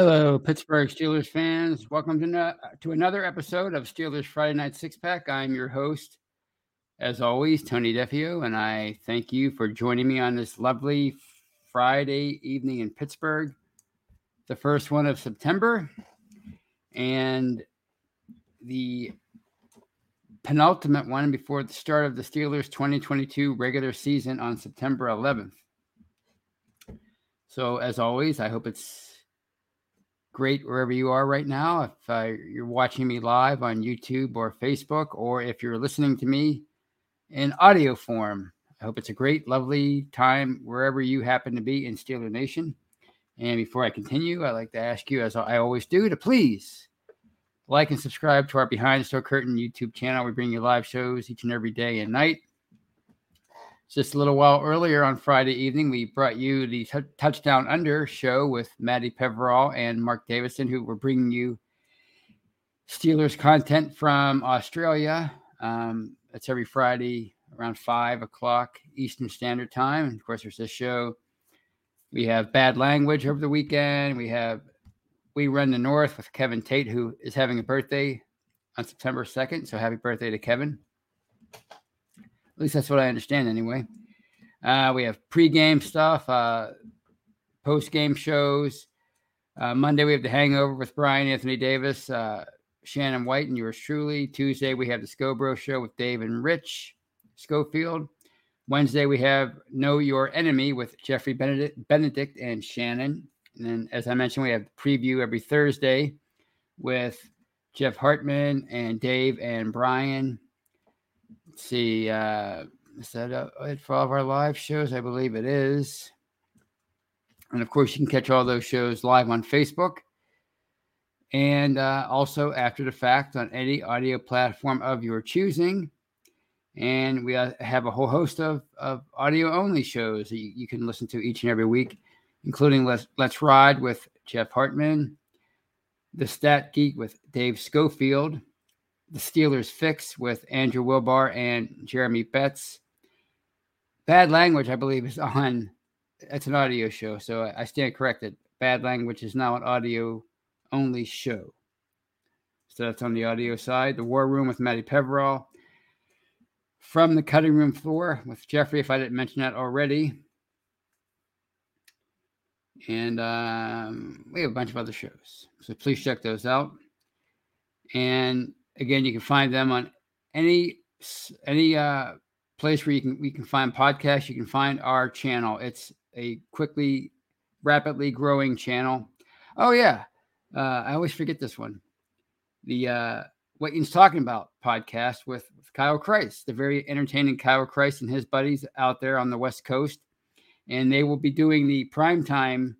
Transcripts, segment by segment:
Hello, Pittsburgh Steelers fans. Welcome to, no- to another episode of Steelers Friday Night Six Pack. I'm your host, as always, Tony Defeo, and I thank you for joining me on this lovely Friday evening in Pittsburgh, the first one of September, and the penultimate one before the start of the Steelers 2022 regular season on September 11th. So, as always, I hope it's great wherever you are right now. If uh, you're watching me live on YouTube or Facebook, or if you're listening to me in audio form, I hope it's a great, lovely time wherever you happen to be in Steeler Nation. And before I continue, I'd like to ask you, as I always do, to please like and subscribe to our Behind the Steel Curtain YouTube channel. We bring you live shows each and every day and night. Just a little while earlier on Friday evening, we brought you the t- Touchdown Under show with Maddie Peverall and Mark Davison, who were bringing you Steelers content from Australia. Um, that's every Friday around five o'clock Eastern Standard Time. And of course, there's this show. We have Bad Language over the weekend. We have We Run the North with Kevin Tate, who is having a birthday on September 2nd. So happy birthday to Kevin. At least that's what I understand anyway. Uh, we have pregame stuff, uh, post-game shows. Uh, Monday we have the Hangover with Brian Anthony Davis, uh, Shannon White, and yours truly. Tuesday we have the Scobro Show with Dave and Rich Schofield. Wednesday we have Know Your Enemy with Jeffrey Benedict, Benedict and Shannon. And then, as I mentioned, we have preview every Thursday with Jeff Hartman and Dave and Brian see. Uh, is that uh, it for all of our live shows? I believe it is. And of course, you can catch all those shows live on Facebook and uh, also after the fact on any audio platform of your choosing. And we uh, have a whole host of, of audio only shows that you, you, can listen to each and every week, including Let's, Let's Ride with Jeff Hartman, The Stat Geek with Dave Schofield, the Steelers Fix with Andrew Wilbar and Jeremy Betts, Bad Language, I believe, is on. It's an audio show, so I, stand corrected. Bad Language is now an audio only show. So that's on the audio side. The War Room with Matty Peverall. From the cutting room floor with Jeffrey, if I didn't mention that already. And um, we have a bunch of other shows. So please check those out. And again, you can find them on any any uh, place where you can we can find podcasts. You can find our channel. It's a quickly, rapidly growing channel. Oh yeah, uh, I always forget this one. The uh, what he's talking about podcast with, with Kyle Christ, the very entertaining Kyle Christ and his buddies out there on the West Coast, and they will be doing the primetime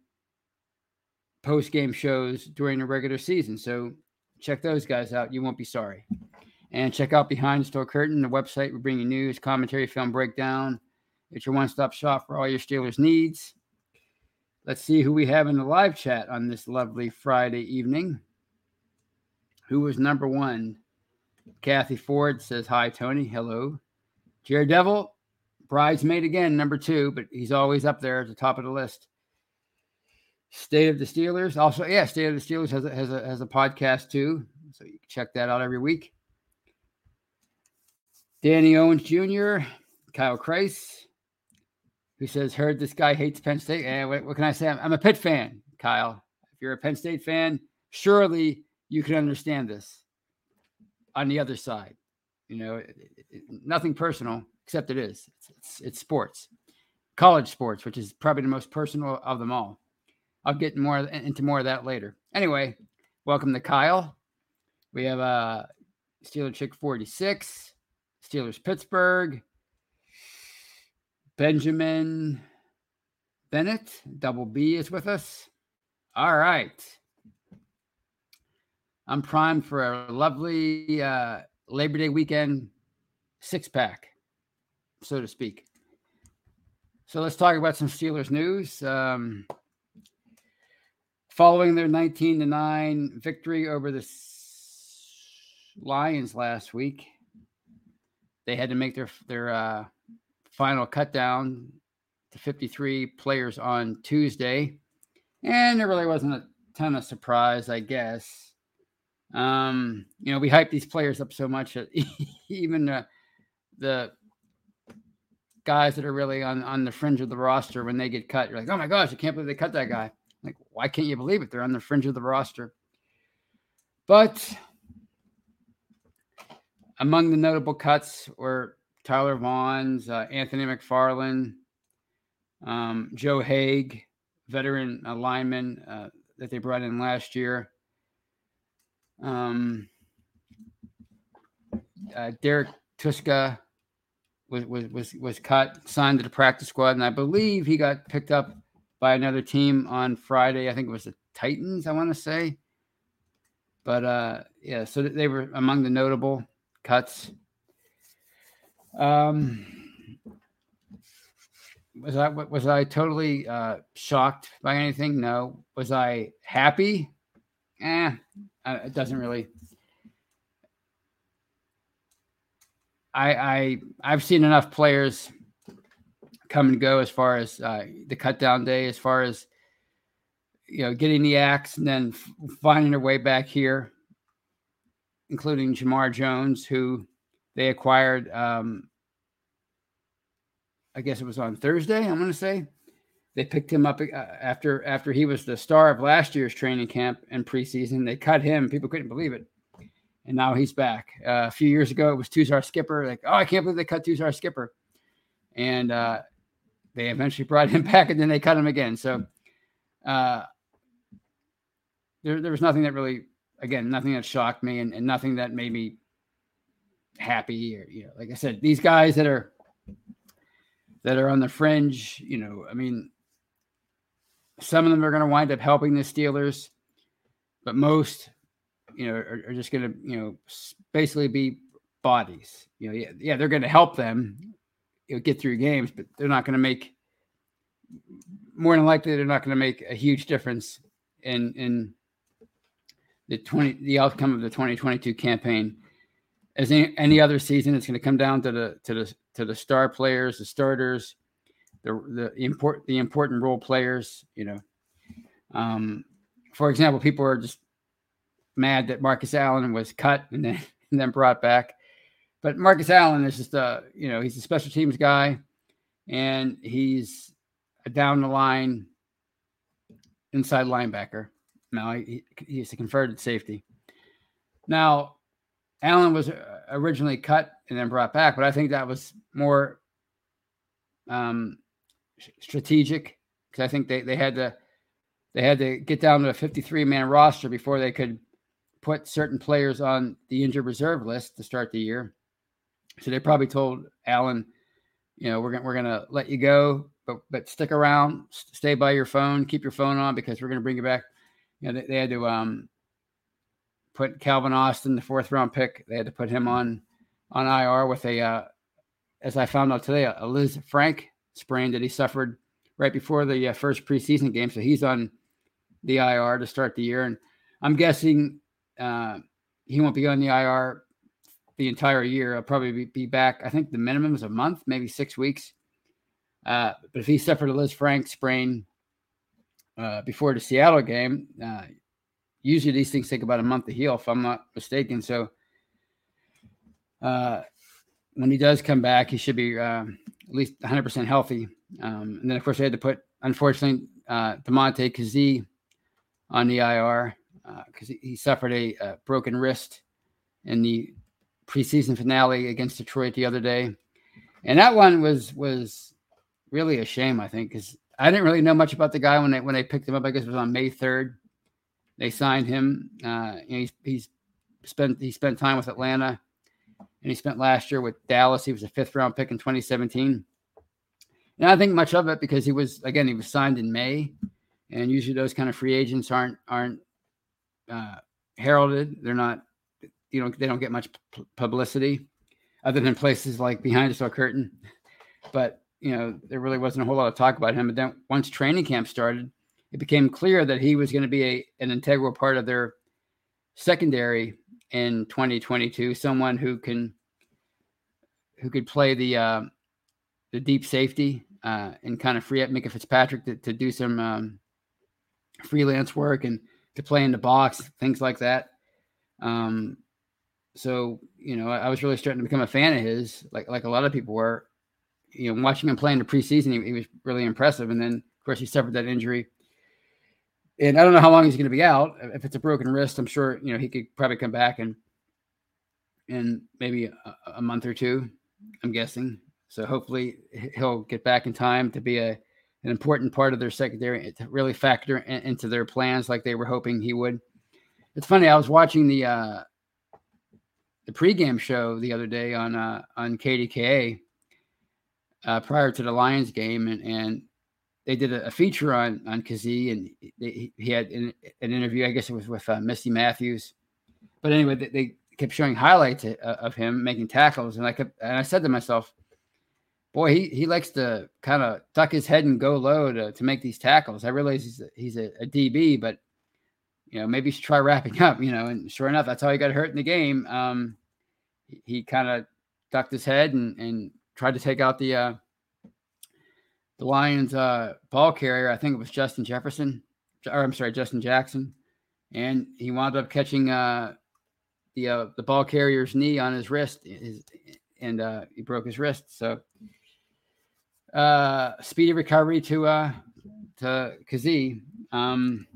post game shows during the regular season. So check those guys out. You won't be sorry. And check out Behind the Steel Curtain, the website. We bring you news, commentary, film breakdown. It's your one stop shop for all your Steelers needs. Let's see who we have in the live chat on this lovely Friday evening. Who was number one? Kathy Ford says, Hi, Tony. Hello. Jared Devil, bridesmaid again, number two, but he's always up there at the top of the list. State of the Steelers. Also, yeah, State of the Steelers has a, has a, has a podcast too. So you can check that out every week. Danny Owens Jr., Kyle Kreis, who says, Heard this guy hates Penn State. Eh, what, what can I say? I'm, I'm a Pitt fan, Kyle. If you're a Penn State fan, surely you can understand this on the other side. You know, it, it, nothing personal, except it is. It's, it's, it's, sports, college sports, which is probably the most personal of them all. I'll get more into more of that later. Anyway, welcome to Kyle. We have uh, Steeler Chick 46, Steelers Pittsburgh, Benjamin Bennett, double B is with us. All right. I'm primed for a lovely uh, Labor Day weekend six pack, so to speak. So let's talk about some Steelers news. Um, following their 19 to 9 victory over the Lions last week, they had to make their their uh, final cut down to 53 players on Tuesday, and there really wasn't a ton of surprise, I guess. Um, you know, we hype these players up so much that even the, the guys that are really on, on the fringe of the roster, when they get cut, you're like, oh my gosh, I can't believe they cut that guy. Like, why can't you believe it? They're on the fringe of the roster. But among the notable cuts were Tyler Vaughns, uh, Anthony McFarland, um, Joe Haeg, veteran lineman uh, that they brought in last year. Um, uh, Derrek Tuszka was, was was was cut, signed to the practice squad, and I believe he got picked up by another team on Friday. I think it was the Titans. I want to say, but uh, yeah, so they were among the notable cuts. Um, was I was I totally uh, shocked by anything? No. Was I happy? Eh, it doesn't really. I I I've seen enough players come and go as far as uh, the cut down day, as far as you know, getting the axe and then f- finding their way back here, including Jamir Jones, who they acquired. Um, I guess it was on Thursday. I'm going to say they picked him up uh, after after he was the star of last year's training camp and preseason. They cut him. People couldn't believe it, and now he's back. Uh, a few years ago, it was Tuzar Skipper. Like, oh, I can't believe they cut Tuzar Skipper, and uh, they eventually brought him back, and then they cut him again. So uh, there, there was nothing that really, again, nothing that shocked me, and, and nothing that made me happy. Or you know, like I said, these guys that are that are on the fringe, you know, I mean, some of them are going to wind up helping the Steelers, but most, you know, are, are just going to, you know, basically be bodies. You know, yeah, yeah they're going to help them you know, get through games, but they're not going to make more than likely they're not going to make a huge difference in in the 20 the outcome of the 2022 campaign as any, any other season it's going to come down to the to the to the star players, the starters, the the import the important role players. You know, um, for example, people are just mad that Marcus Allen was cut and then and then brought back. But Marcus Allen is just a you know he's a special teams guy, and he's a down the line inside linebacker. Now he, he's a converted safety. Now, Allen was uh, originally cut and then brought back, but I think that was more um, strategic because I think they, they had to they had to get down to a 53 man roster before they could put certain players on the injured reserve list to start the year. So they probably told Allen, you know, we're gonna we're gonna let you go, but but stick around, stay by your phone, keep your phone on because we're gonna bring you back. You know, they, they had to um put Calvin Austin, the fourth round pick, they had to put him on on IR with a uh, as I found out today, a Lisfranc sprain that he suffered right before the uh, first preseason game. So he's on the IR to start the year, and I'm guessing uh, he won't be on the IR the entire year. I'll probably be, be, back. I think the minimum is a month, maybe six weeks. Uh, but if he suffered a Lisfranc sprain uh, before the Seattle game, uh, usually these things take about a month to heal, if I'm not mistaken. So uh, when he does come back, he should be uh, at least 100% healthy. Um, and then, of course, they had to put, unfortunately, uh, Damontae Kazee on the IR because he, he, suffered a broken wrist in the preseason finale against Detroit the other day, and that one was was really a shame. I think because I didn't really know much about the guy when they when they picked him up. I guess it was on May third. They signed him. Uh, he's, he's spent he spent time with Atlanta, and he spent last year with Dallas. He was a fifth round pick in 2017. And I think much of it because he was again he was signed in May, and usually those kind of free agents aren't aren't uh, heralded. They're not you know they don't get much publicity other than places like behind the steel curtain but you know there really wasn't a whole lot of talk about him but then once training camp started it became clear that he was going to be a, an integral part of their secondary in 2022 someone who can who could play the uh, the deep safety uh, and kind of free up Minkah Fitzpatrick to, to do some um, freelance work and to play in the box, things like that. Um, so you know, I, I, was really starting to become a fan of his, like like a lot of people were. You know, watching him play in the preseason, he, he was really impressive. And then, of course, he suffered that injury. And I don't know how long he's going to be out. If it's a broken wrist, I'm sure you know he could probably come back and in maybe a, a month or two. I'm guessing. So hopefully he'll get back in time to be a an important part of their secondary to really factor in, into their plans like they were hoping he would. It's funny. I was watching the uh, the pregame show the other day on uh, on KDKA uh, prior to the Lions game, and, and they did a, a feature on on Kazee, and they, he had an, an, interview. I guess it was with uh, Misty Matthews, but anyway, they, they kept showing highlights of, of him making tackles, and I kept and I said to myself, "Boy, he he likes to kind of tuck his head and go low to, to make these tackles." I realize he's a, he's a, a DB, but you know, maybe you should try wrapping up, you know, and sure enough, that's how he got hurt in the game. Um, he, kind of ducked his head and, and tried to take out the, uh, the Lions uh, ball carrier. I think it was Justin Jefferson, or I'm sorry, Justin Jackson. And he wound up catching uh, the, uh, the ball carrier's knee on his wrist his, and uh, he broke his wrist. So, uh, speedy recovery to, uh, to Kazee. Um,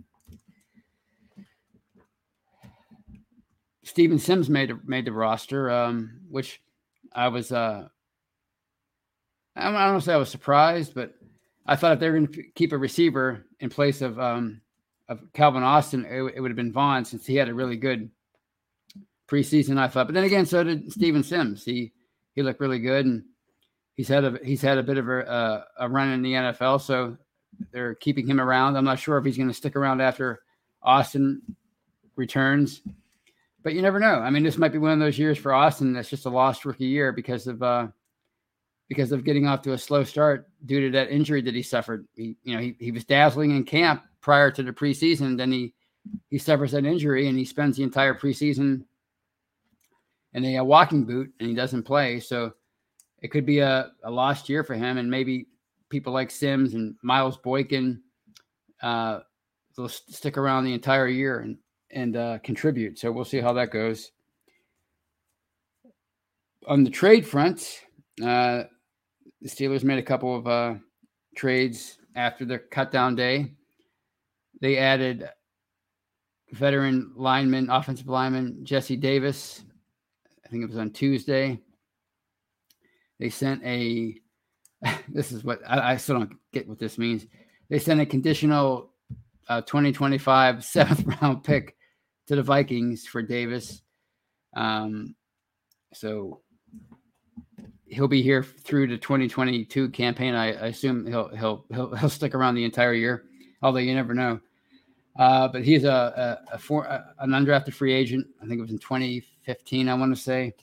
Steven Sims made made the roster, um, which I was uh, I don't, say I was surprised, but I thought if they were going to keep a receiver in place of um, of Calvin Austin, it, it would have been Vaughn since he had a really good preseason. I thought, but then again, so did Steven Sims. He he looked really good, and he's had a he's had a bit of a uh, a run in the NFL, so they're keeping him around. I'm not sure if he's going to stick around after Austin returns but you never know. I mean, this might be one of those years for Austin that's just a lost rookie year because of uh, because of getting off to a slow start due to that injury that he suffered. He, you know, he, he was dazzling in camp prior to the preseason. Then he he suffers that injury and he spends the entire preseason in a, a walking boot and he doesn't play. So it could be a, a lost year for him, and maybe people like Sims and Miles Boykin uh, will stick around the entire year and and uh, contribute. So we'll see how that goes. On the trade front, uh, the Steelers made a couple of uh, trades after the cutdown day. They added veteran lineman, offensive lineman Jesse Davis. I think it was on Tuesday. They sent a. This is what I, I still don't get what this means. They sent a conditional uh, 2025 seventh round pick to the Vikings for Davis. Um, so he'll be here through the 2022 campaign. I, I, assume he'll he'll he'll he'll stick around the entire year, although you never know. Uh, but he's a a, a, a, an undrafted free agent. I think it was in 2015. I want to say,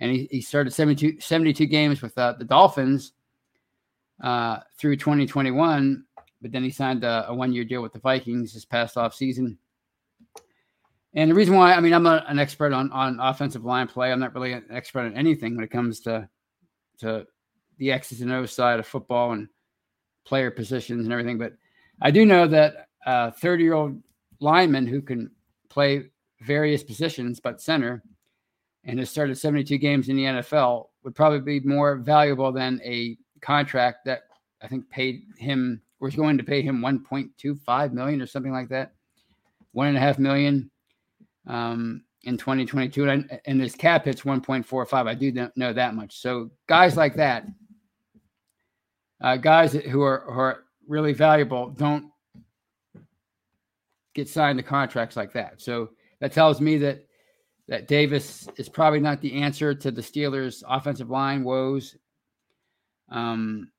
and he, he started 72, 72 games with uh, the Dolphins uh, through 2021. But then he signed a, a one year deal with the Vikings this past off season. And the reason why, I mean, I'm not an expert on, on offensive line play. I'm not really an expert on anything when it comes to to the X's and O's side of football and player positions and everything. But I do know that a 30 year old lineman who can play various positions but center and has started 72 games in the NFL would probably be more valuable than a contract that I think paid him was going to pay him 1.25 million or something like that, one and a half million um, in 2022, and, and his cap hits 1.45. I do know that much. So guys like that, uh, guys who are, who are really valuable, don't get signed to contracts like that. So that tells me that that Davis is probably not the answer to the Steelers' offensive line woes. Um,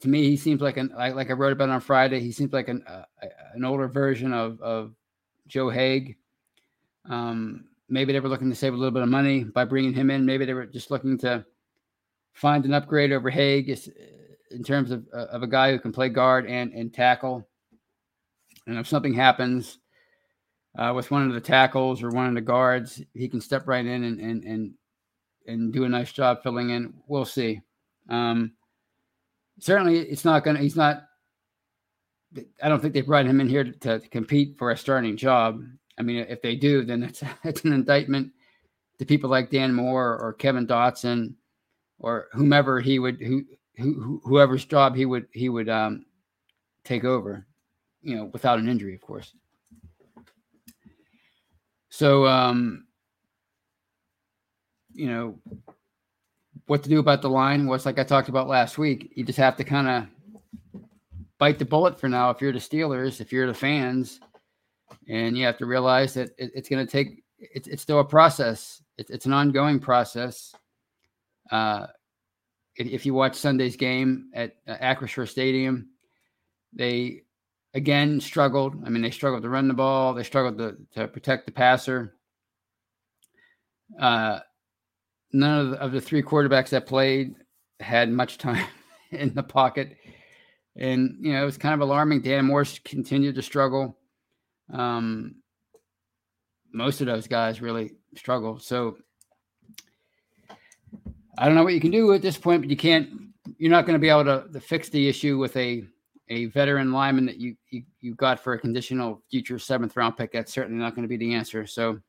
to me, he seems like an like, like I wrote about on Friday. He seems like an uh, an older version of of Joe Haeg. Um, maybe they were looking to save a little bit of money by bringing him in. Maybe they were just looking to find an upgrade over Haeg in terms of, uh, of a guy who can play guard and, and tackle. And if something happens uh, with one of the tackles or one of the guards, he can step right in and and and, and do a nice job filling in. We'll see. Um, certainly, it's not going to. He's not. I don't think they brought him in here to, to compete for a starting job. I mean, if they do, then it's it's an indictment to people like Dan Moore or Kevin Dotson or whomever he would who, who whoever's job he would he would um, take over, you know, without an injury, of course. So, um, you know, what to do about the line? was like I talked about last week. You just have to kind of bite the bullet for now. If you're the Steelers, if you're the fans, and you have to realize that it, it's going to take it's, it's still a process. It's, it's an ongoing process. Uh, if, you watch sunday's game at uh, Acrisure stadium they again struggled. I mean they struggled to run the ball. They struggled to, to protect the passer. Uh, none of the, of the three quarterbacks that played had much time in the pocket. And you know it was kind of alarming. Dan morse continued to struggle um, most of those guys really struggle. So I don't know what you can do at this point, but you can't. You're not going to be able to, to, fix the issue with a a veteran lineman that you, you you got for a conditional future seventh round pick. That's certainly not going to be the answer. So,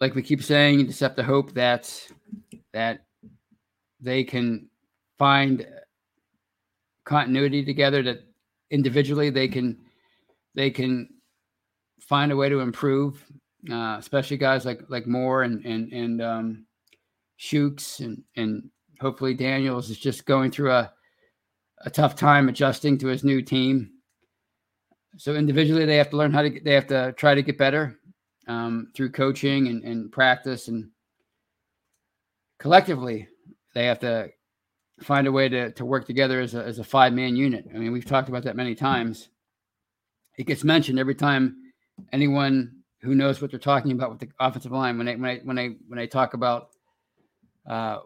like we keep saying, you just have to hope that that they can find continuity together. That individually they can they can find a way to improve, uh, especially guys like like Moore and and and um, Chuks and and hopefully Daniels is just going through a a tough time adjusting to his new team. So individually, they have to learn how to get, they have to try to get better um, through coaching and, and practice, and collectively, they have to find a way to to work together as a as a five man unit. I mean, we've talked about that many times it gets mentioned every time anyone who knows what they're talking about with the offensive line when I when I when I when I talk about uh,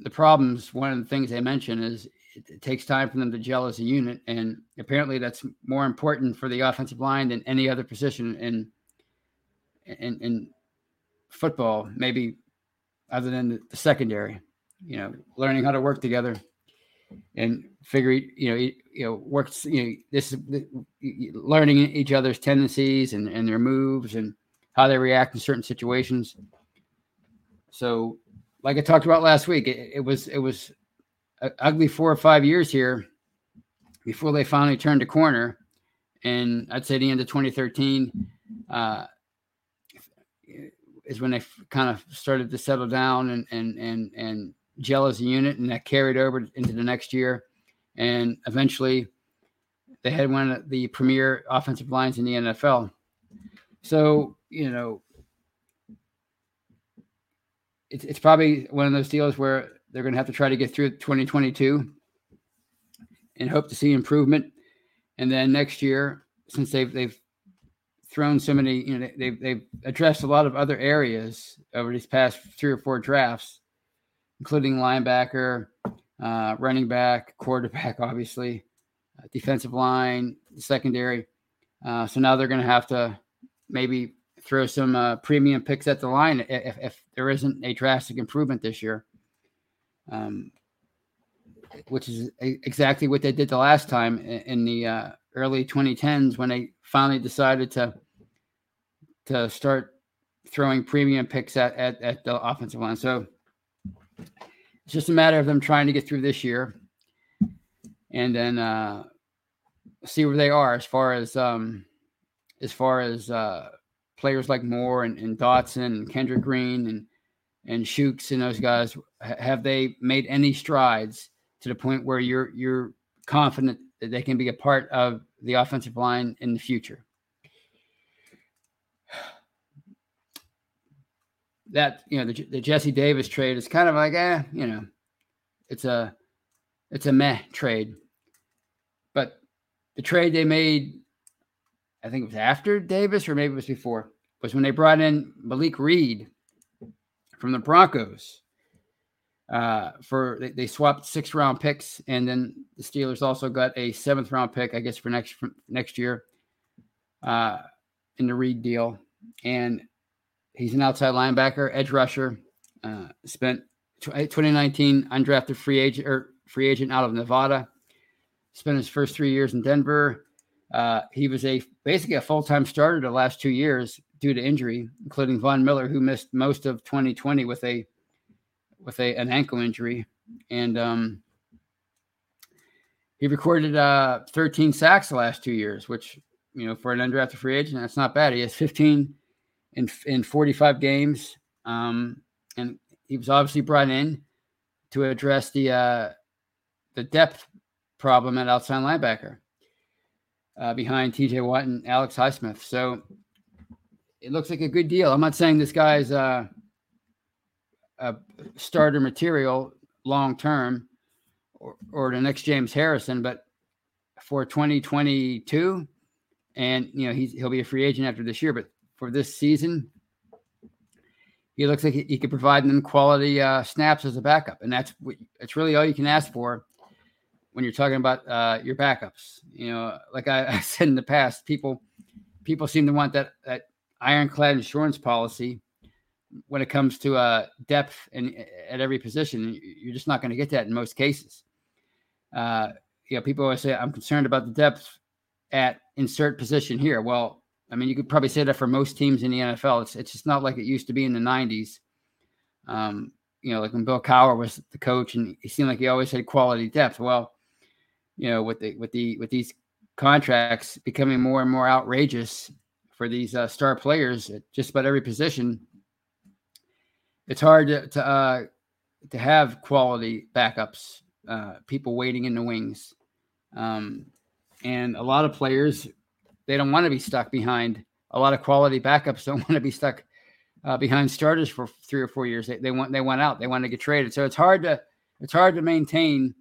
the problems. One of the things they mention is it, it, takes time for them to gel as a unit, and apparently that's more important for the offensive line than any other position in in, in football. Maybe other than the, the secondary. You know, learning how to work together and figure, you know, you know, works, you know, this is learning each other's tendencies and, and their moves and how they react in certain situations. So, like I talked about last week, it, it was, it was ugly four or five years here before they finally turned a corner. And I'd say the end of 2013 uh, is when they kind of started to settle down and, and, and, and gel as a unit, and that carried over into the next year. And eventually, they had one of the premier offensive lines in the NFL. So, you know, it's, it's probably one of those deals where they're going to have to try to get through 2022 and hope to see improvement. And then next year, since they've they've thrown so many, you know, they've they've addressed a lot of other areas over these past three or four drafts including linebacker, uh, running back, quarterback, obviously, uh, defensive line, secondary. Uh, so now they're going to have to maybe throw some uh, premium picks at the line if, if, there isn't a drastic improvement this year, um, which is exactly what they did the last time in the uh, early 2010s when they finally decided to to start throwing premium picks at, at, at the offensive line. So it's just a matter of them trying to get through this year and then uh, see where they are as far as um, as far as uh, players like Moore and, and Dotson and Kendrick Green and and Chuks and those guys. Have they made any strides to the point where you're you're confident that they can be a part of the offensive line in the future? That you know the, the Jesse Davis trade is kind of like eh, you know, it's a it's a meh trade. But the trade they made, I think it was after Davis or maybe it was before, was when they brought in Malik Reed from the Broncos. Uh, for they, they swapped six round picks, and then the Steelers also got a seventh round pick, I guess, for next for next year, uh, in the Reed deal. And He's an outside linebacker, edge rusher. Uh, spent 2019 undrafted free agent or free agent out of Nevada. Spent his first three years in Denver. Uh, he was a basically a full time starter the last two years due to injury, including Von Miller, who missed most of 2020 with a with a an ankle injury, and um, he recorded uh, 13 sacks the last two years, which you know for an undrafted free agent that's not bad. He has 15 in in 45 games. Um, and he was obviously brought in to address the uh, the depth problem at outside linebacker uh, behind T.J. Watt and Alex Highsmith. So it looks like a good deal. I'm not saying this guy's uh, a starter material long term or, or the next James Harrison, but for 2022, and you know he's he'll be a free agent after this year, but for this season. He looks like he, could provide them quality uh, snaps as a backup, and that's it's really all you can ask for when you're talking about uh, your backups. You know, like I, I, said in the past, people people seem to want that that ironclad insurance policy when it comes to uh, depth and at every position. You're just not going to get that in most cases. Uh, you know, people always say, "I'm concerned about the depth at insert position here." Well, I mean, you could probably say that for most teams in the NFL. It's it's just not like it used to be in the '90s. Um, you know, like when Bill Cowher was the coach, and he seemed like he always had quality depth. Well, you know, with the with the with these contracts becoming more and more outrageous for these uh, star players at just about every position, it's hard to to, uh, to have quality backups. Uh, people waiting in the wings, um, and a lot of players they don't want to be stuck behind a lot of quality backups. Don't want to be stuck uh, behind starters for three or four years. They, they want they want out. They want to get traded. So it's hard to it's hard to maintain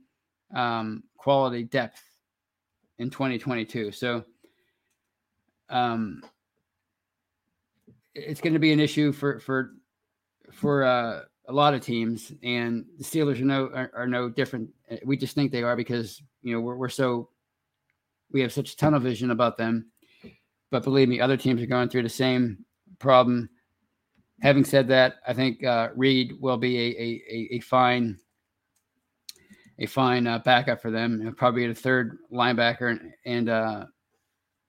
um, quality depth in 2022. So um, it's going to be an issue for for for uh, a lot of teams, and the Steelers are no are, are, no different. We just think they are because you know we're, we're so we have such tunnel vision about them but believe me, other teams are going through the same problem. having said that, I think uh, Reed will be a a, a, fine a fine uh, backup for them. He'll probably be a third linebacker, and, and uh,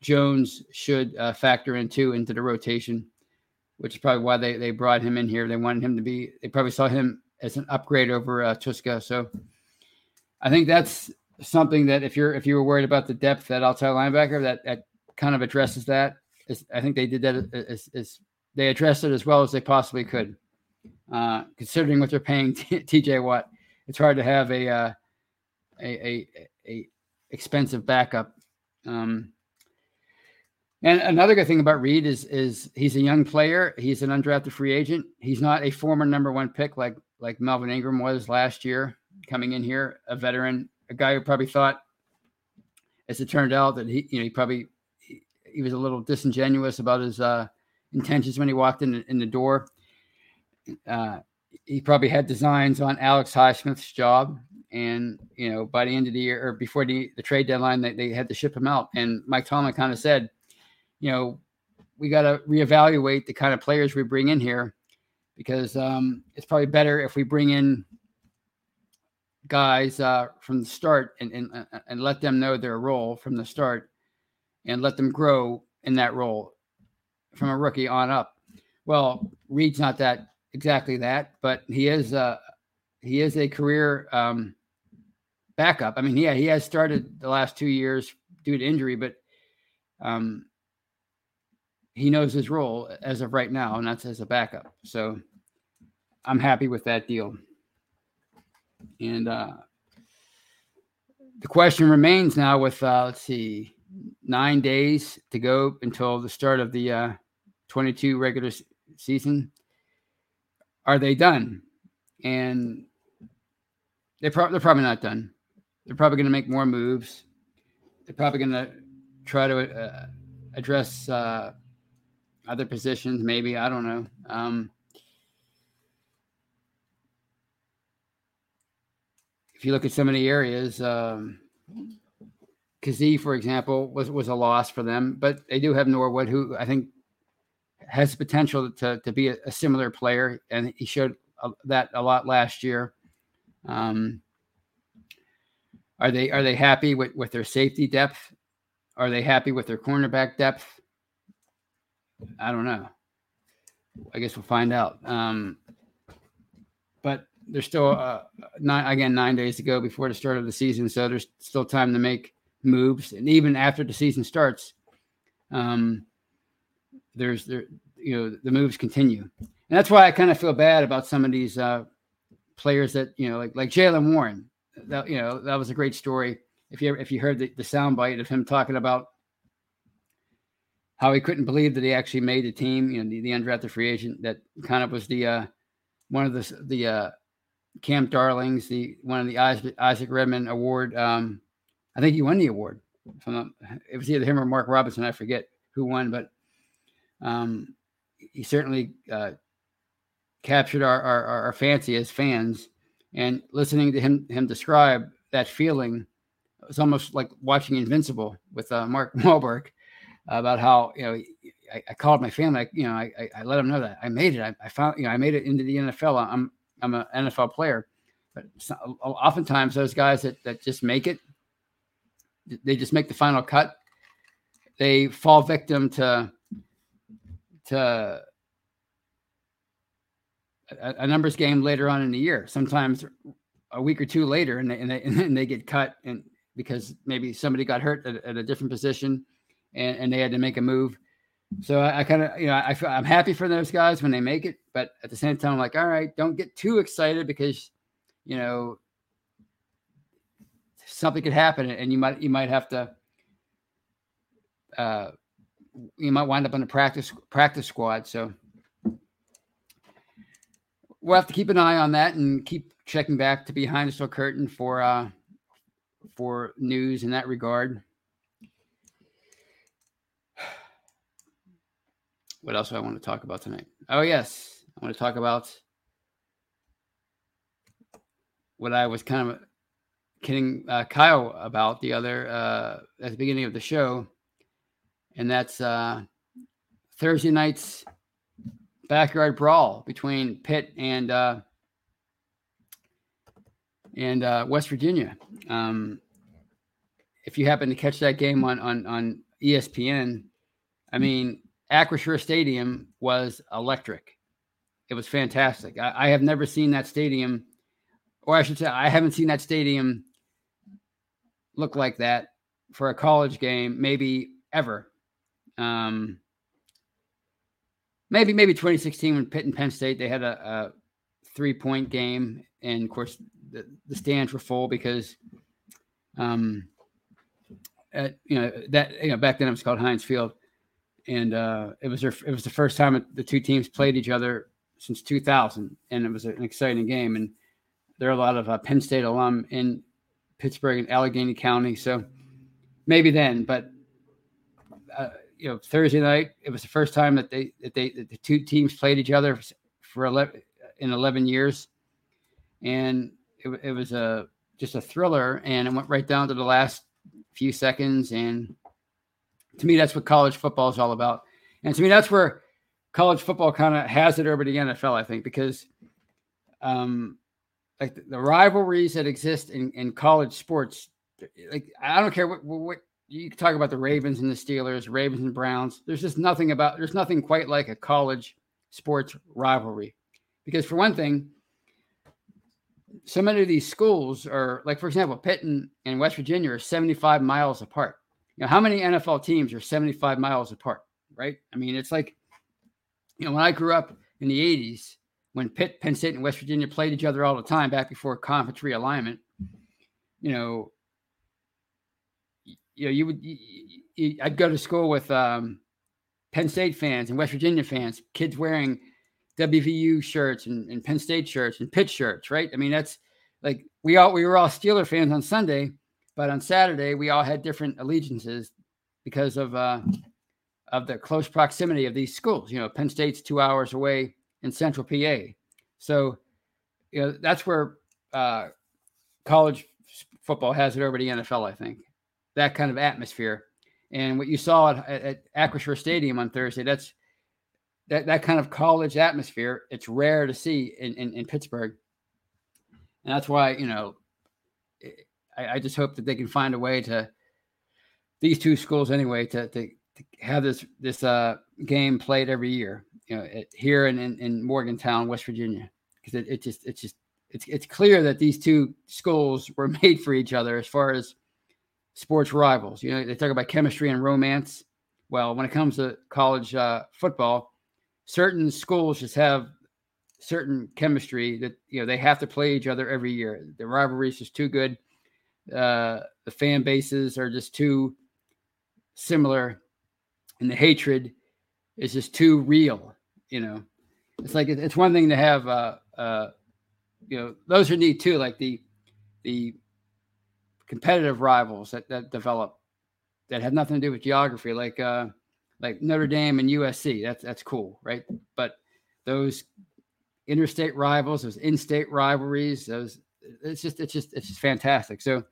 Jones should uh, factor in too into the rotation, which is probably why they, they brought him in here. They wanted him to be. They probably saw him as an upgrade over uh, Tuszka. So I think that's something that if you're if you were worried about the depth at outside linebacker, that that kind of addresses that. It's, I think they did that as, as, they addressed it as well as they possibly could, uh, considering what they're paying T.J. Watt. It's hard to have a uh, a, a, a expensive backup. Um, and another good thing about Reed is is he's a young player. He's an undrafted free agent. He's not a former number one pick like like Melvin Ingram was last year coming in here, a veteran, a guy who probably thought, as it turned out, that he you know he probably he, was a little disingenuous about his uh, intentions when he walked in in the door. Uh, he probably had designs on Alex Highsmith's job, and you know by the end of the year or before the, the trade deadline, they, they had to ship him out. And Mike Tomlin kind of said you know, we got to reevaluate the kind of players we bring in here because um, it's probably better if we bring in guys uh, from the start and, and and let them know their role from the start and let them grow in that role from a rookie on up. Well, Reed's not that exactly that, but he is uh he is a career um, backup. I mean, yeah, he has started the last two years due to injury, but um, he knows his role as of right now, and that's as a backup. So I'm happy with that deal. And uh, the question remains now with, uh, let's see, nine days to go until the start of the uh, 22 regular season. Are they done? And they're, pro- they're probably not done. They're probably going to make more moves. They're probably going to try to uh, address uh, other positions, maybe. I don't know. Um, if you look at some of the areas, um, Kazee, for example, was was a loss for them, but they do have Norwood, who I think has potential to to be a, a similar player, and he showed a, that a lot last year. Um, are they are they happy with with their safety depth? Are they happy with their cornerback depth? I don't know. I guess we'll find out. Um, but there's still uh, nine again nine days to go before the start of the season, so there's still time to make moves. And even after the season starts, um, there's there you know the moves continue, and that's why I kind of feel bad about some of these uh, players that you know like like Jaylen Warren. That you know that was a great story. If you if you heard the, the soundbite of him talking about how he couldn't believe that he actually made the team, you know, the, the undrafted free agent that kind of was the uh, one of the the uh, Camp Darlings, the one of the Isaac, Isaac Redman Award. Um, I think he won the award. It was either him or Mark Robinson. I forget who won, but um, he certainly uh, captured our, our, our fancy as fans. And listening to him him describe that feeling, it was almost like watching Invincible with uh, Mark Wahlberg about how you know I, I called my family. I, you know, I, I let them know that I made it. I, I, found you know I made it into the NFL. I'm I'm an NFL player, but oftentimes those guys that that just make it, they just make the final cut. They fall victim to to a, a numbers game later on in the year. Sometimes a week or two later, and they and they, and they get cut and because maybe somebody got hurt at, at a different position and, and they had to make a move. So I, I kind of, you know, I I'm happy for those guys when they make it, but at the same time, I'm like, all right, don't get too excited because, you know, something could happen and you might, you might have to, uh, you might wind up on the practice practice squad. So we'll have to keep an eye on that and keep checking back to behind the steel curtain for uh for news in that regard. what else do I want to talk about tonight? Oh, yes. I want to talk about what I was kind of kidding uh, Kyle about the other uh, at the beginning of the show, and that's uh, Thursday night's backyard brawl between Pitt and uh, and uh, West Virginia. Um, if you happen to catch that game on on on ESPN, I mean, Acrisure Stadium was electric. It was fantastic. I, I have never seen that stadium, or I should say, I haven't seen that stadium look like that for a college game, maybe ever. Um, maybe maybe 2016 when Pitt and Penn State they had a, a three point game, and of course the, the stands were full because, um, at, you know that you know back then it was called Heinz Field, and uh, it was their, it was the first time the two teams played each other since 2000, and it was an exciting game. And there are a lot of uh, Penn State alum in Pittsburgh and Allegheny County, so maybe then, but. Uh, you know Thursday night. It was the first time that they that they that the two teams played each other for 11 in 11 years, and it, it was a just a thriller, and it went right down to the last few seconds. And to me, that's what college football is all about. And to me, that's where college football kind of has it over the NFL. I think because, um, like the, the rivalries that exist in in college sports, like I don't care what what you talk about the Ravens and the Steelers, Ravens and Browns. There's just nothing about there's nothing quite like a college sports rivalry. Because for one thing, so many of these schools are like, for example, Pitt and, and West Virginia are 75 miles apart. You know, how many NFL teams are 75 miles apart? Right. I mean, it's like, you know, when I grew up in the 80s, when Pitt, Penn State, and West Virginia played each other all the time back before conference realignment, you know, you know, you would, you, you, I'd go to school with um, Penn State fans and West Virginia fans, kids wearing WVU shirts and, and Penn State shirts and Pitt shirts, right? I mean, that's like we all we were all Steeler fans on Sunday, but on Saturday we all had different allegiances because of uh, of the close proximity of these schools. You know, Penn State's two hours away in Central PA, so you know that's where uh, college football has it over the NFL. I think that kind of atmosphere. And what you saw at, at Stadium on Thursday, that's that, that kind of college atmosphere. It's rare to see in, in, in Pittsburgh. And that's why, you know, I, I, just hope that they can find a way to these two schools anyway to, to, to have this this uh, game played every year, you know, here in, in, in, Morgantown, West Virginia, because it, it just it's just it's it's clear that these two schools were made for each other as far as sports rivals. You know, they talk about chemistry and romance. Well, when it comes to college uh, football, certain schools just have certain chemistry that you know they have to play each other every year. The rivalry is just too good. Uh, the fan bases are just too similar, and the hatred is just too real. You know, it's like it's one thing to have, uh, uh, you know, those are neat too. Like the the competitive rivals that, that develop that have nothing to do with geography, like uh, like Notre Dame and USC. That's that's cool, right? But those interstate rivals, those in-state rivalries, those it's just it's just it's just fantastic. So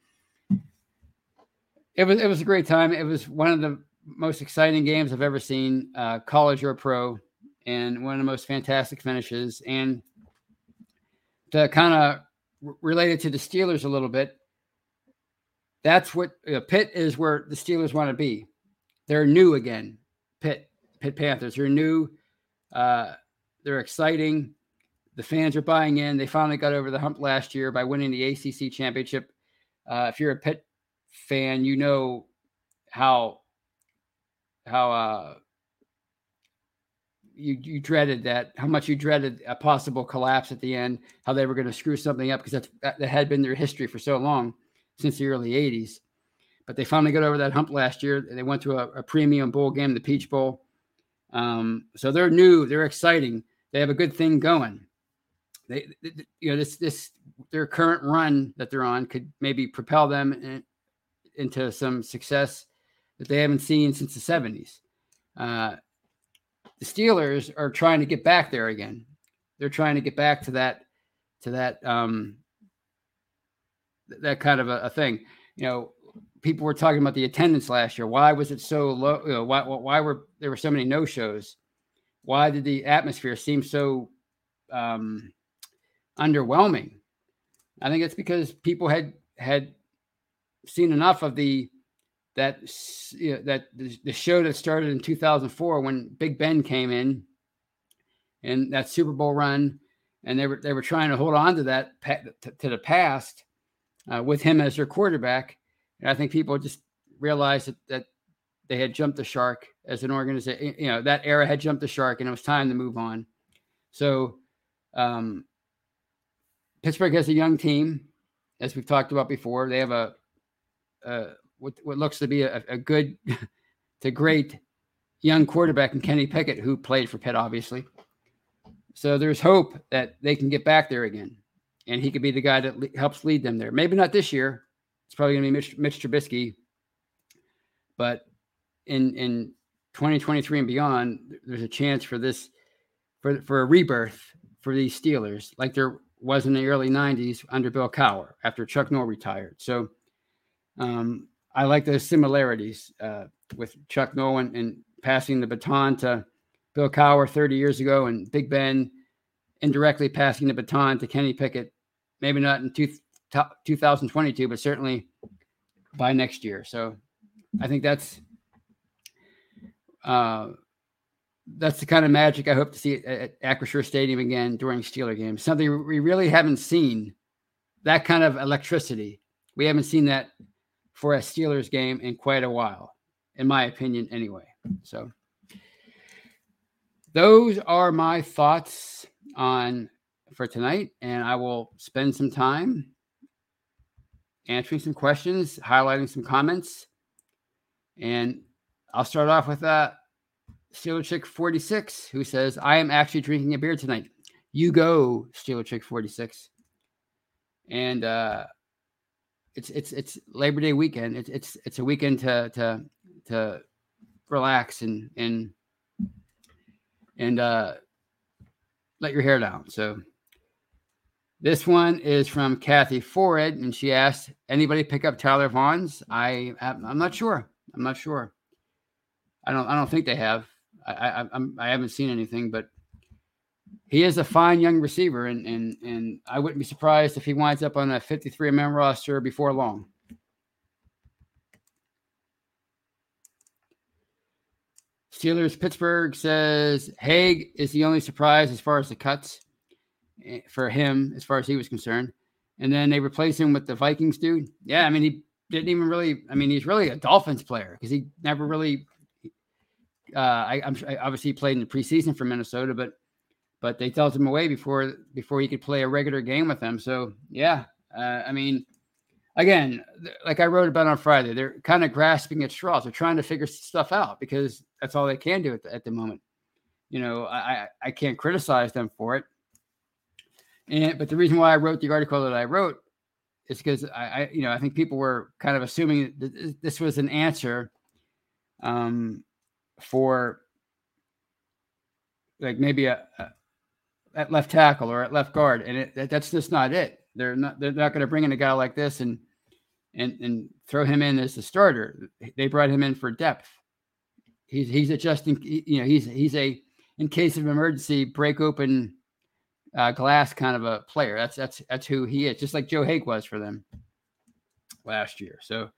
it was it was a great time. It was one of the most exciting games I've ever seen, uh, college or pro, and one of the most fantastic finishes. And to kind of relate it to the Steelers a little bit, that's what know, Pitt is where the Steelers want to be. They're new again. Pitt Pitt Panthers. They're new. Uh, they're exciting. The fans are buying in. They finally got over the hump last year by winning the ACC championship. Uh, if you're a Pitt fan, you know how how uh, you you dreaded that, how much you dreaded a possible collapse at the end, how they were going to screw something up because that, that had been their history for so long since the early 80s. But they finally got over that hump last year. They went to a, a premium bowl game, the Peach Bowl. Um, so they're new, they're exciting. They have a good thing going. They, they, you know, this this their current run that they're on could maybe propel them in, into some success that they haven't seen since the 70s. Uh, the Steelers are trying to get back there again. They're trying to get back to that to that um, that kind of a, a, thing. You know, people were talking about the attendance last year. Why was it so low? You know, why why were there were so many no shows? why did the atmosphere seem so um, underwhelming? I think it's because people had had seen enough of the that you know, that the, show that started in 2004 when Big Ben came in and that Super Bowl run, and they were they were trying to hold on to that to, to the past uh, with him as their quarterback. And I think people just realized that, that they had jumped the shark as an organization. You know, that era had jumped the shark, and it was time to move on. So, um, Pittsburgh has a young team, as we've talked about before. They have a, a what, what looks to be a, a good to great young quarterback in Kenny Pickett, who played for Pitt, obviously. So there's hope that they can get back there again, and he could be the guy that le- helps lead them there. Maybe not this year. It's probably going to be Mitch, Mitch Trubisky, but in in 2023 and beyond, there's a chance for this for for a rebirth for these Steelers, like there was in the early 90s under Bill Cowher after Chuck Noll retired. So um, I like those similarities uh, with Chuck Noll and, passing the baton to Bill Cowher 30 years ago, and Big Ben indirectly passing the baton to Kenny Pickett. Maybe not in two, 2022, but certainly by next year. So I think that's uh, that's the kind of magic I hope to see at, Acrisure Stadium again during Steeler games. Something we really haven't seen that kind of electricity. We haven't seen that for a Steelers game in quite a while, in my opinion, anyway. So, those are my thoughts on for tonight, and I will spend some time answering some questions, highlighting some comments, and I'll start off with uh, Steeler Chick 46, who says, I am actually drinking a beer tonight. You go, Steeler Chick 46. And uh, it's it's it's Labor Day weekend. It's it's it's a weekend to to to relax and and and uh, let your hair down. So this one is from Kathy Forred, and she asked, "Anybody pick up Tyler Vaughns?" I I'm not sure. I'm not sure. I don't I don't think they have. I I I'm, I haven't seen anything, but he is a fine young receiver, and and and I wouldn't be surprised if he winds up on a 53 man roster before long. Steelers Pittsburgh says Haeg is the only surprise as far as the cuts eh, for him, as far as he was concerned. And then they replace him with the Vikings dude. Yeah, I mean, he didn't even really, I mean, he's really a Dolphins player because he never really, uh, I, am obviously he played in the preseason for Minnesota, but but they dealt him away before before he could play a regular game with them. So yeah, uh, I mean, again, like I wrote about on Friday, they're kind of grasping at straws. They're trying to figure stuff out because that's all they can do at the, at the moment. You know, I I can't criticize them for it. And but the reason why I wrote the article that I wrote is because I, I you know I think people were kind of assuming that this was an answer um, for like maybe a, a at left tackle or at left guard, and it, that's just not it. They're not they're not going to bring in a guy like this and and and throw him in as the starter. They brought him in for depth. He's he's adjusting. You know, he's he's a in case of emergency break open uh, glass kind of a player. That's that's that's who he is. Just like Joe Haeg was for them last year. So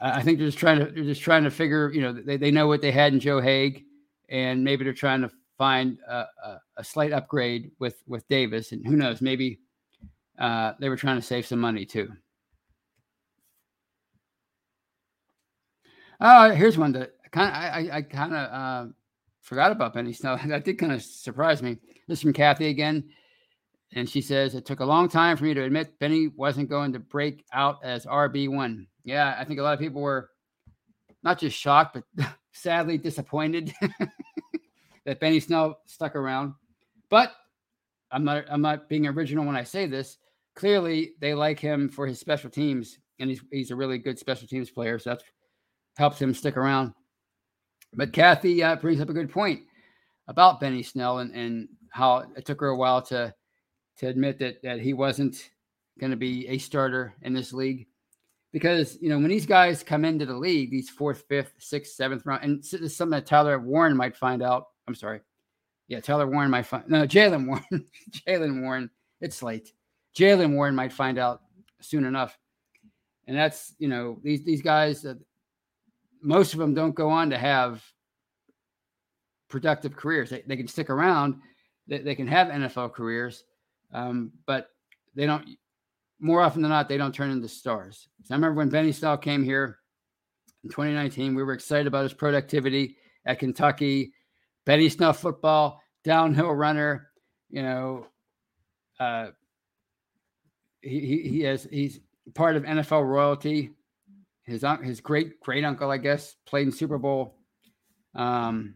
I think they're just trying to they're just trying to figure. You know, they they know what they had in Joe Haeg, and maybe they're trying to find a, a, a, slight upgrade with with Davis, and who knows, maybe uh, they were trying to save some money too. Oh, here's one that kind of I, I kind of uh, forgot about Benny Snell. That did kind of surprise me. This is from Kathy again. And she says, It took a long time for me to admit Benny wasn't going to break out as RB1. Yeah, I think a lot of people were not just shocked, but sadly disappointed that Benny Snell stuck around. But I'm not I'm not being original when I say this. Clearly, they like him for his special teams, and he's he's a really good special teams player. So that helps him stick around. But Kathy uh, brings up a good point about Benny Snell and, and how it took her a while to to admit that that he wasn't going to be a starter in this league because you know when these guys come into the league, these fourth, fifth, sixth, seventh round, and this is something that Tyler Warren might find out I'm sorry. Yeah, Taylor Warren might find no Jaylen Warren. Jaylen Warren. It's late. Jaylen Warren might find out soon enough. And that's you know these these guys. Uh, most of them don't go on to have productive careers. They, they can stick around. They, they can have NFL careers, um, but they don't. More often than not, they don't turn into stars. So I remember when Benny Snell came here in 2019. We were excited about his productivity at Kentucky. Benny Snell football, downhill runner. You know, uh, he, he, has he's part of NFL royalty. His his great great uncle, I guess, played in Super Bowl um,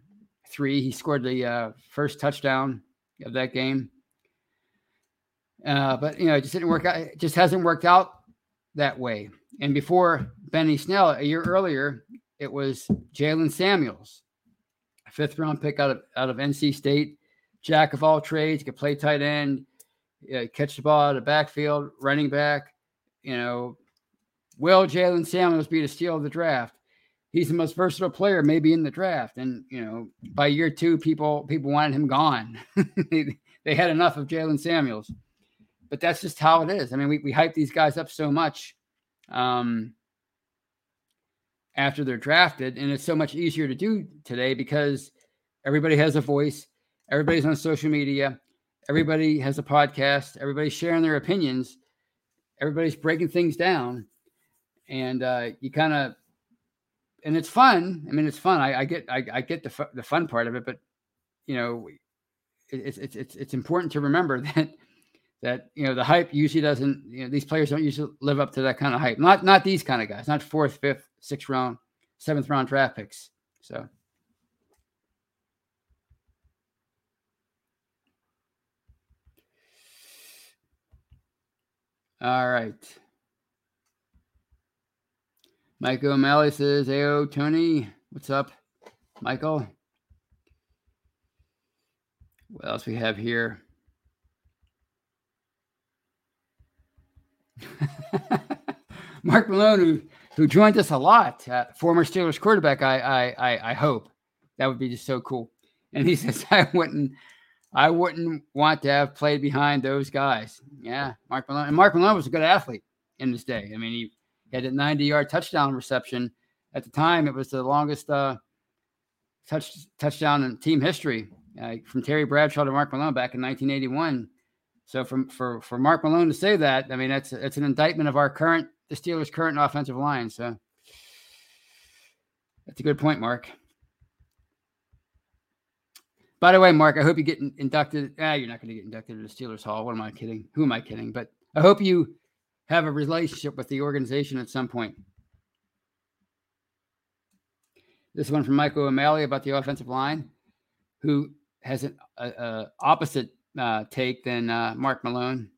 three. He scored the uh, first touchdown of that game. Uh, but you know, it just didn't work out. It just hasn't worked out that way. And before Benny Snell, a year earlier, it was Jaylen Samuels, fifth round pick out of out of NC State, jack of all trades, could play tight end, catch the ball out of backfield, running back. You know, will Jaylen Samuels be the steal of the draft? He's the most versatile player, maybe in the draft. And you know, by year two, people people wanted him gone. they, they had enough of Jaylen Samuels. But that's just how it is. I mean, we, we hype these guys up so much um, after they're drafted, and it's so much easier to do today because everybody has a voice, everybody's on social media, everybody has a podcast, everybody's sharing their opinions, everybody's breaking things down, and uh, you kind of and it's fun. I mean, it's fun. I, I get I, I, get the the fun part of it, but you know, it's it's it's it's important to remember that that you know the hype usually doesn't. You know, these players don't usually live up to that kind of hype. Not not these kind of guys. Not fourth, fifth, sixth round, seventh round draft picks. So. All right. Michael O'Malley says, Ayo, Tony, what's up? Michael. What else we have here? Mark Malone, who, who joined us a lot, uh, former Steelers quarterback. I, I I I hope that would be just so cool. And he says, I wouldn't I wouldn't want to have played behind those guys. Yeah, Mark Malone. And Mark Malone was a good athlete in his day. I mean, he had a 90 yard touchdown reception. At the time, it was the longest uh, touch, touchdown in team history uh, from Terry Bradshaw to Mark Malone back in 1981. So from for for Mark Malone to say that, I mean that's it's an indictment of our current the Steelers' current offensive line. So that's a good point, Mark. By the way, Mark, I hope you get inducted. Ah, you're not going to get inducted to the Steelers Hall. What am I kidding? Who am I kidding? But I hope you have a relationship with the organization at some point. This one from Michael O'Malley about the offensive line, who has an a, a opposite uh, take than uh, Mark Malone.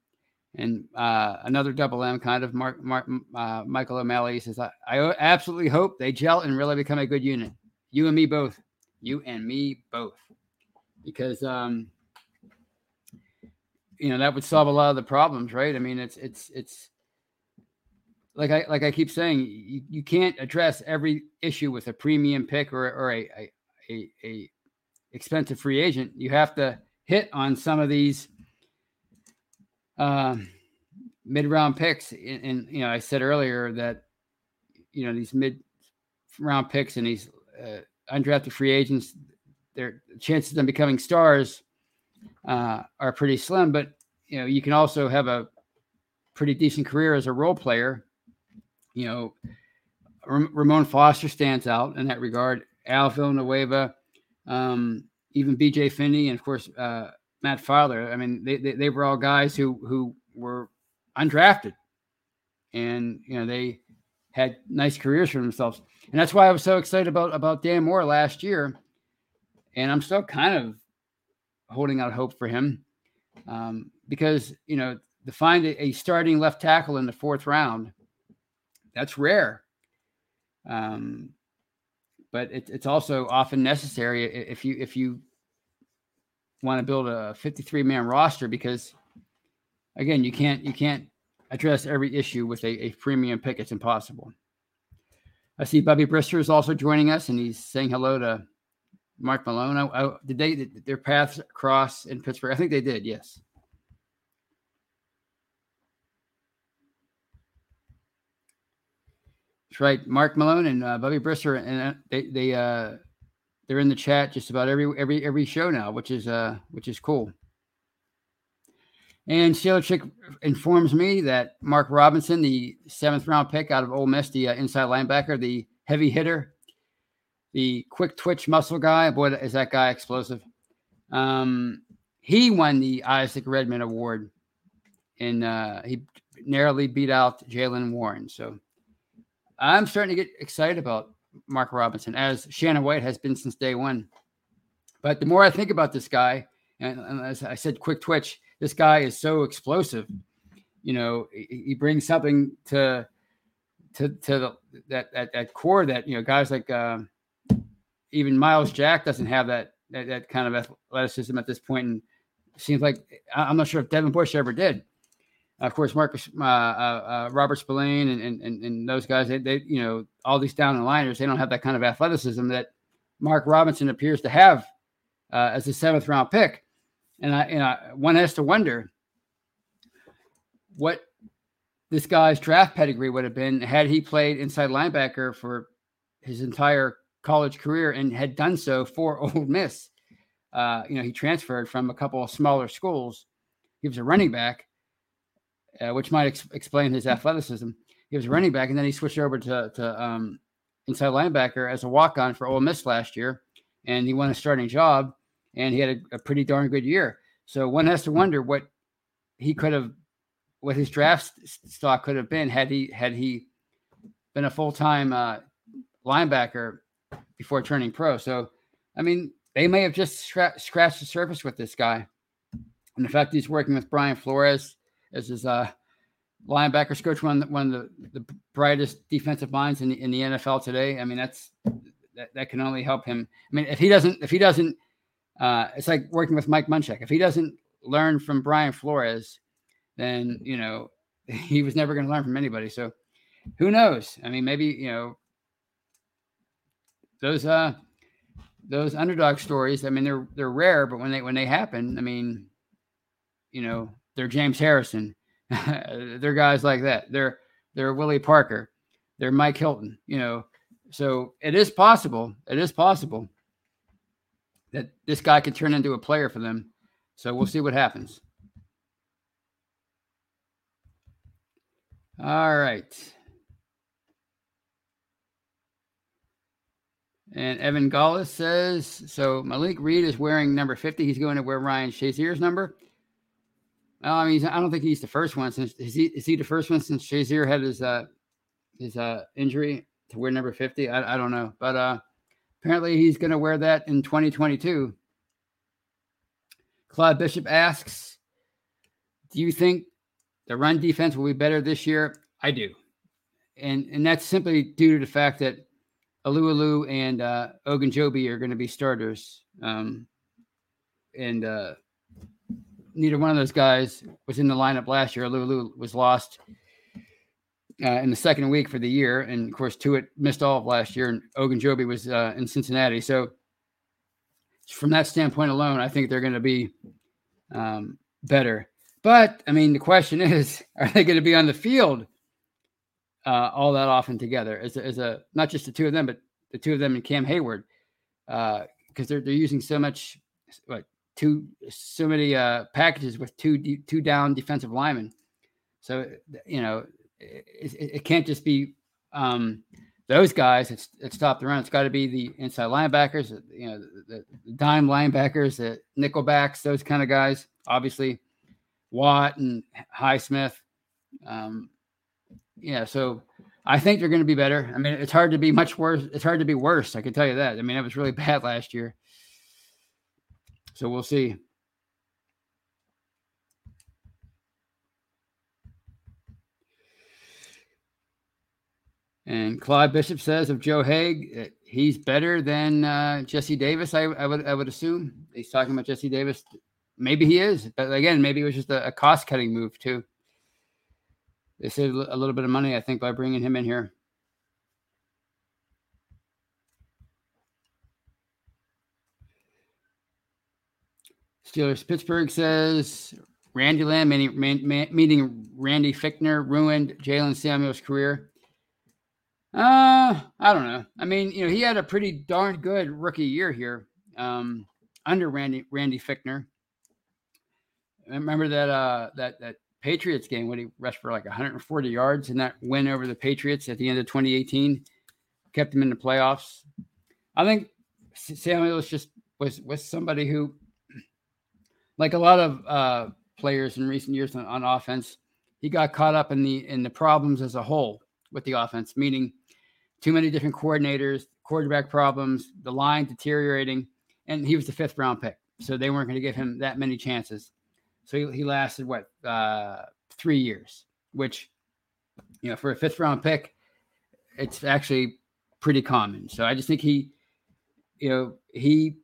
And uh, another double M kind of Mark, Mark uh, Michael O'Malley says, I, I absolutely hope they gel and really become a good unit. You and me both. You and me both. Because um, you know that would solve a lot of the problems, right? I mean, it's it's it's like I like I keep saying, you, you can't address every issue with a premium pick or or a, a a, a expensive free agent. You have to hit on some of these uh, mid round picks. And, and, you know, I said earlier that you know these mid round picks and these uh, undrafted free agents, their chances of them becoming stars uh, are pretty slim. But you know, you can also have a pretty decent career as a role player you know, Ramon Foster stands out in that regard. Al Villanueva, um, even BJ Finney, and of course uh, Matt Feiler. I mean, they, they, they were all guys who who were undrafted, and you know they had nice careers for themselves. And that's why I was so excited about about Dan Moore last year, and I'm still kind of holding out hope for him um, because you know to find a, a starting left tackle in the fourth round that's rare. Um, but it, it's also often necessary if you if you want to build a 53 man roster because again you can't you can't address every issue with a, a premium pick it's impossible i see bubby brister is also joining us and he's saying hello to Mark Malone. I, I, did they did their paths cross in Pittsburgh? I think they did. Yes. That's right. Mark Malone and uh, Bubby Brister, and uh, they they uh, they're in the chat just about every every every show now, which is uh which is cool. And Steeler Chick informs me that Mark Robinson, the seventh round pick out of Ole Miss, the uh, inside linebacker, the heavy hitter, the quick twitch muscle guy. Boy, is that guy explosive. Um, he won the Isaac Redman Award, and uh, he narrowly beat out Jaylen Warren. So I'm starting to get excited about Mark Robinson, as Shannon White has been since day one. But the more I think about this guy, and, and as I said, quick twitch, this guy is so explosive. You know, he, he brings something to to to the, that, that that core that you know guys like uh, even Myles Jack doesn't have that, that that kind of athleticism at this point, and seems like I'm not sure if Devin Bush ever did. Of course, Marcus uh, uh, uh, Robert Spillane and, and and those guys, they, they you know all these down the liners, they don't have that kind of athleticism that Mark Robinson appears to have uh, as a seventh round pick. And I, and I, one has to wonder what this guy's draft pedigree would have been had he played inside linebacker for his entire college career and had done so for Ole Miss. Uh, you know, he transferred from a couple of smaller schools. He was a running back, uh, which might ex- explain his athleticism. He was running back, and then he switched over to, to um, inside linebacker as a walk on for Ole Miss last year, and he won a starting job and he had a, a pretty darn good year. So one has to wonder what he could have, what his draft stock could have been had he had he been a full time uh, linebacker before turning pro. So, I mean, they may have just scra- scratched the surface with this guy. And the fact he's working with Brian Flores as his uh, linebackers coach, one one of the, the brightest defensive minds in the, in the NFL today. I mean, that's that, that can only help him. I mean, if he doesn't if he doesn't uh, it's like working with Mike Munchak. If he doesn't learn from Brian Flores, then you know he was never going to learn from anybody. So who knows? I mean, maybe you know those uh those underdog stories. I mean, they're they're rare, but when they when they happen, I mean, you know, they're James Harrison. they're guys like that. They're they're Willie Parker. They're Mike Hilton. You know, so it is possible. It is possible that this guy could turn into a player for them. So we'll see what happens. All right. And Evan Gallus says so. Malik Reed is wearing number 50. He's going to wear Ryan Shazier's number. Well, I mean, I don't think he's the first one since is he is he the first one since Shazier had his uh his uh injury to wear number 50? I, I don't know. But uh Apparently, he's going to wear that in 2022. Claude Bishop asks, Do you think the run defense will be better this year? I do. And, and that's simply due to the fact that Alualu and uh, Ogunjobi are going to be starters. Um, and uh, neither one of those guys was in the lineup last year. Lulu was lost uh, in the second week for the year. And of course, Tuitt missed all of last year, and Ogunjobi was uh, in Cincinnati. So, from that standpoint alone, I think they're going to be um, better. But I mean, the question is, are they going to be on the field uh, all that often together? As a, as a not just the two of them, but the two of them and Cam Hayward, because uh, they're they're using so much, what two so many uh, packages with two two down defensive linemen. So you know it, it can't just be um, those guys that, that stop the run. It's got to be the inside linebackers, you know, the, the dime linebackers, the nickelbacks, those kind of guys. Obviously, Watt and Highsmith. Um, yeah, so I think they're going to be better. I mean, it's hard to be much worse. It's hard to be worse. I can tell you that. I mean, it was really bad last year. So we'll see. And Claude Bishop says of Joe Haeg, he's better than uh, Jesse Davis. I, I, would I would assume he's talking about Jesse Davis. Maybe he is, but again, maybe it was just a, a cost cutting move too. They saved a little bit of money, I think, by bringing him in here. Steelers Pittsburgh says Randy Lamb meeting, meeting Randy Fichtner ruined Jaylen Samuels' career. Uh, I don't know. I mean, you know, he had a pretty darn good rookie year here um, under Randy Randy Fichtner. I remember that uh, that that Patriots game when he rushed for like 140 yards in that win over the Patriots at the end of 2018, kept him in the playoffs. I think Samuels just was was somebody who, like a lot of uh, players in recent years on, on offense, he got caught up in the in the problems as a whole with the offense, meaning too many different coordinators, quarterback problems, the line deteriorating, and he was the fifth round pick, so they weren't going to give him that many chances. So he, he lasted what uh, three years, which you know for a fifth round pick, it's actually pretty common. So I just think he, you know, he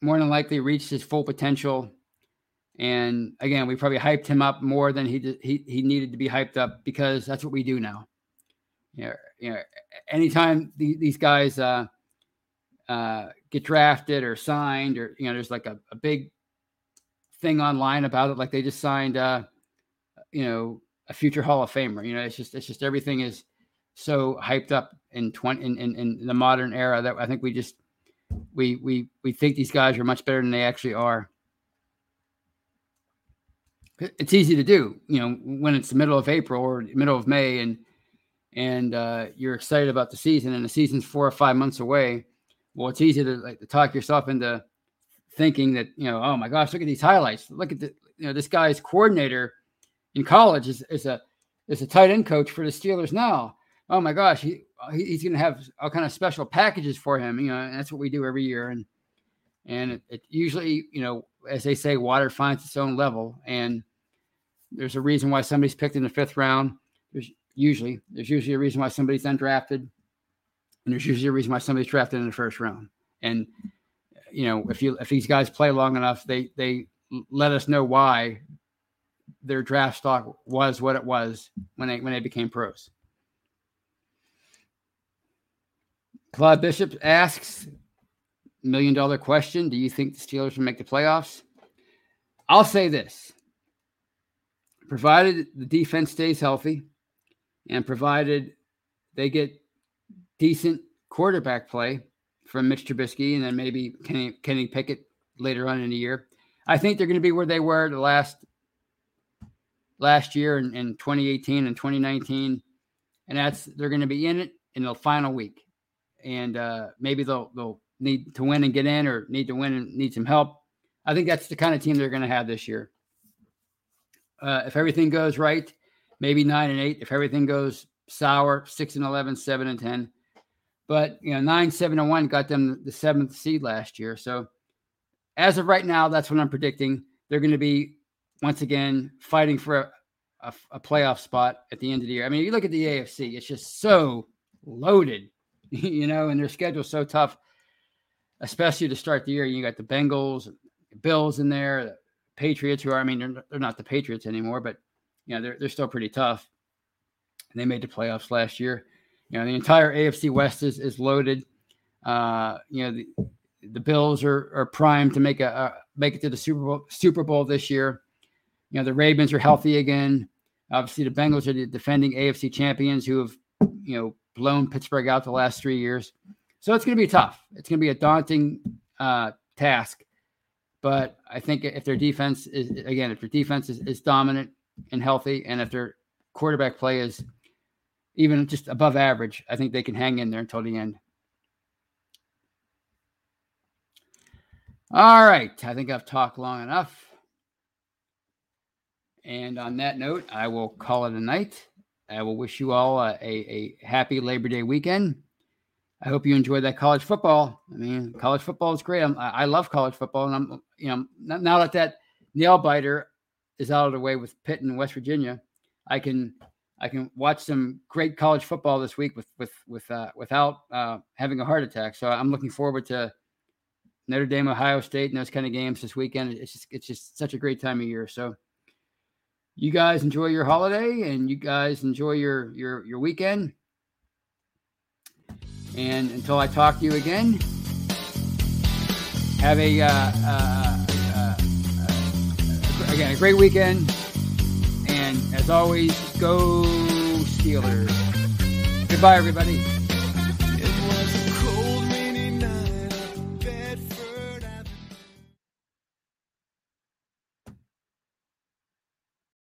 more than likely reached his full potential. And again, we probably hyped him up more than he he he needed to be hyped up because that's what we do now. Know, you know anytime the, these guys uh, uh, get drafted or signed, or you know, there's like a, a big thing online about it, like they just signed, uh, you know, a future Hall of Famer. You know, it's just it's just everything is so hyped up in twenty in, in, in the modern era that I think we just we we we think these guys are much better than they actually are. It's easy to do, you know, when it's the middle of April or middle of May, and and uh, you're excited about the season, and the season's four or five months away. Well, it's easy to like to talk yourself into thinking that you know, oh my gosh, look at these highlights. Look at the you know this guy's coordinator in college is, is a is a tight end coach for the Steelers now. Oh my gosh, he uh, he's going to have all kind of special packages for him. You know, and that's what we do every year. And and it, it, usually, you know, as they say, water finds its own level. And there's a reason why somebody's picked in the fifth round. There's usually there's usually a reason why somebody's undrafted, and there's usually a reason why somebody's drafted in the first round. And you know, if you if these guys play long enough, they they let us know why their draft stock was what it was when they when they became pros. Claude Bishop asks, million dollar question. Do you think the Steelers will make the playoffs? I'll say this provided the defense stays healthy and provided they get decent quarterback play from Mitch Trubisky and then maybe Kenny, Kenny Pickett later on in the year, I think they're going to be where they were the last last year in, in 2018 and 2019. And that's they're going to be in it in the final week and uh, maybe they'll they'll need to win and get in, or need to win and need some help. I think that's the kind of team they're going to have this year. Uh, if everything goes right, maybe nine and eight. If everything goes sour, six and 11, seven and 10. But, you know, nine, seven and one got them the seventh seed last year. So as of right now, that's what I'm predicting. They're going to be, once again, fighting for a, a, a playoff spot at the end of the year. I mean, you look at the AFC, it's just so loaded you know, and their schedule's so tough, especially to start the year. You got the Bengals, Bills in there, the Patriots, who are, I mean, they're, they're not the Patriots anymore, but, you know, they're, they're still pretty tough. And they made the playoffs last year. You know, the entire AFC West is, is loaded. Uh, you know, the, the Bills are, are primed to make a, make it to the Super Bowl Super Bowl this year. You know, the Ravens are healthy again. Obviously, the Bengals are the defending AFC champions who have, you know, blown Pittsburgh out the last three years. So it's going to be tough. It's going to be a daunting uh, task. But I think if their defense is, again, if their defense is, is dominant and healthy, and if their quarterback play is even just above average, I think they can hang in there until the end. All right. I think I've talked long enough. And on that note, I will call it a night. I will wish you all a, a, a, happy Labor Day weekend. I hope you enjoyed that college football. I mean, college football is great. I'm, i love college football, and I'm you know now that that nail biter is out of the way with Pitt and West Virginia, I can I can watch some great college football this week with with with uh, without uh, having a heart attack. So I'm looking forward to Notre Dame, Ohio State, and those kind of games this weekend. It's just it's just such a great time of year. So you guys enjoy your holiday and you guys enjoy your your your weekend. And until I talk to you again, have a uh, uh, uh, Again, a great weekend. And as always, go Steelers. Goodbye, everybody.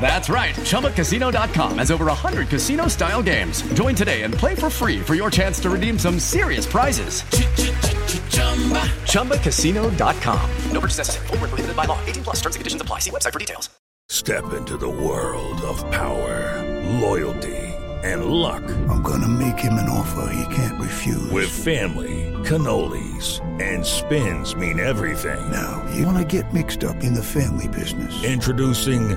That's right. ChumbaCasino.com has over 100 casino style games. Join today and play for free for your chance to redeem some serious prizes. ChumbaCasino.com. No purchase necessary. Full prohibited by law. 18 plus terms and conditions apply. See website for details. Step into the world of power, loyalty, and luck. I'm going to make him an offer he can't refuse. With family, cannolis, and spins mean everything. Now, you want to get mixed up in the family business. Introducing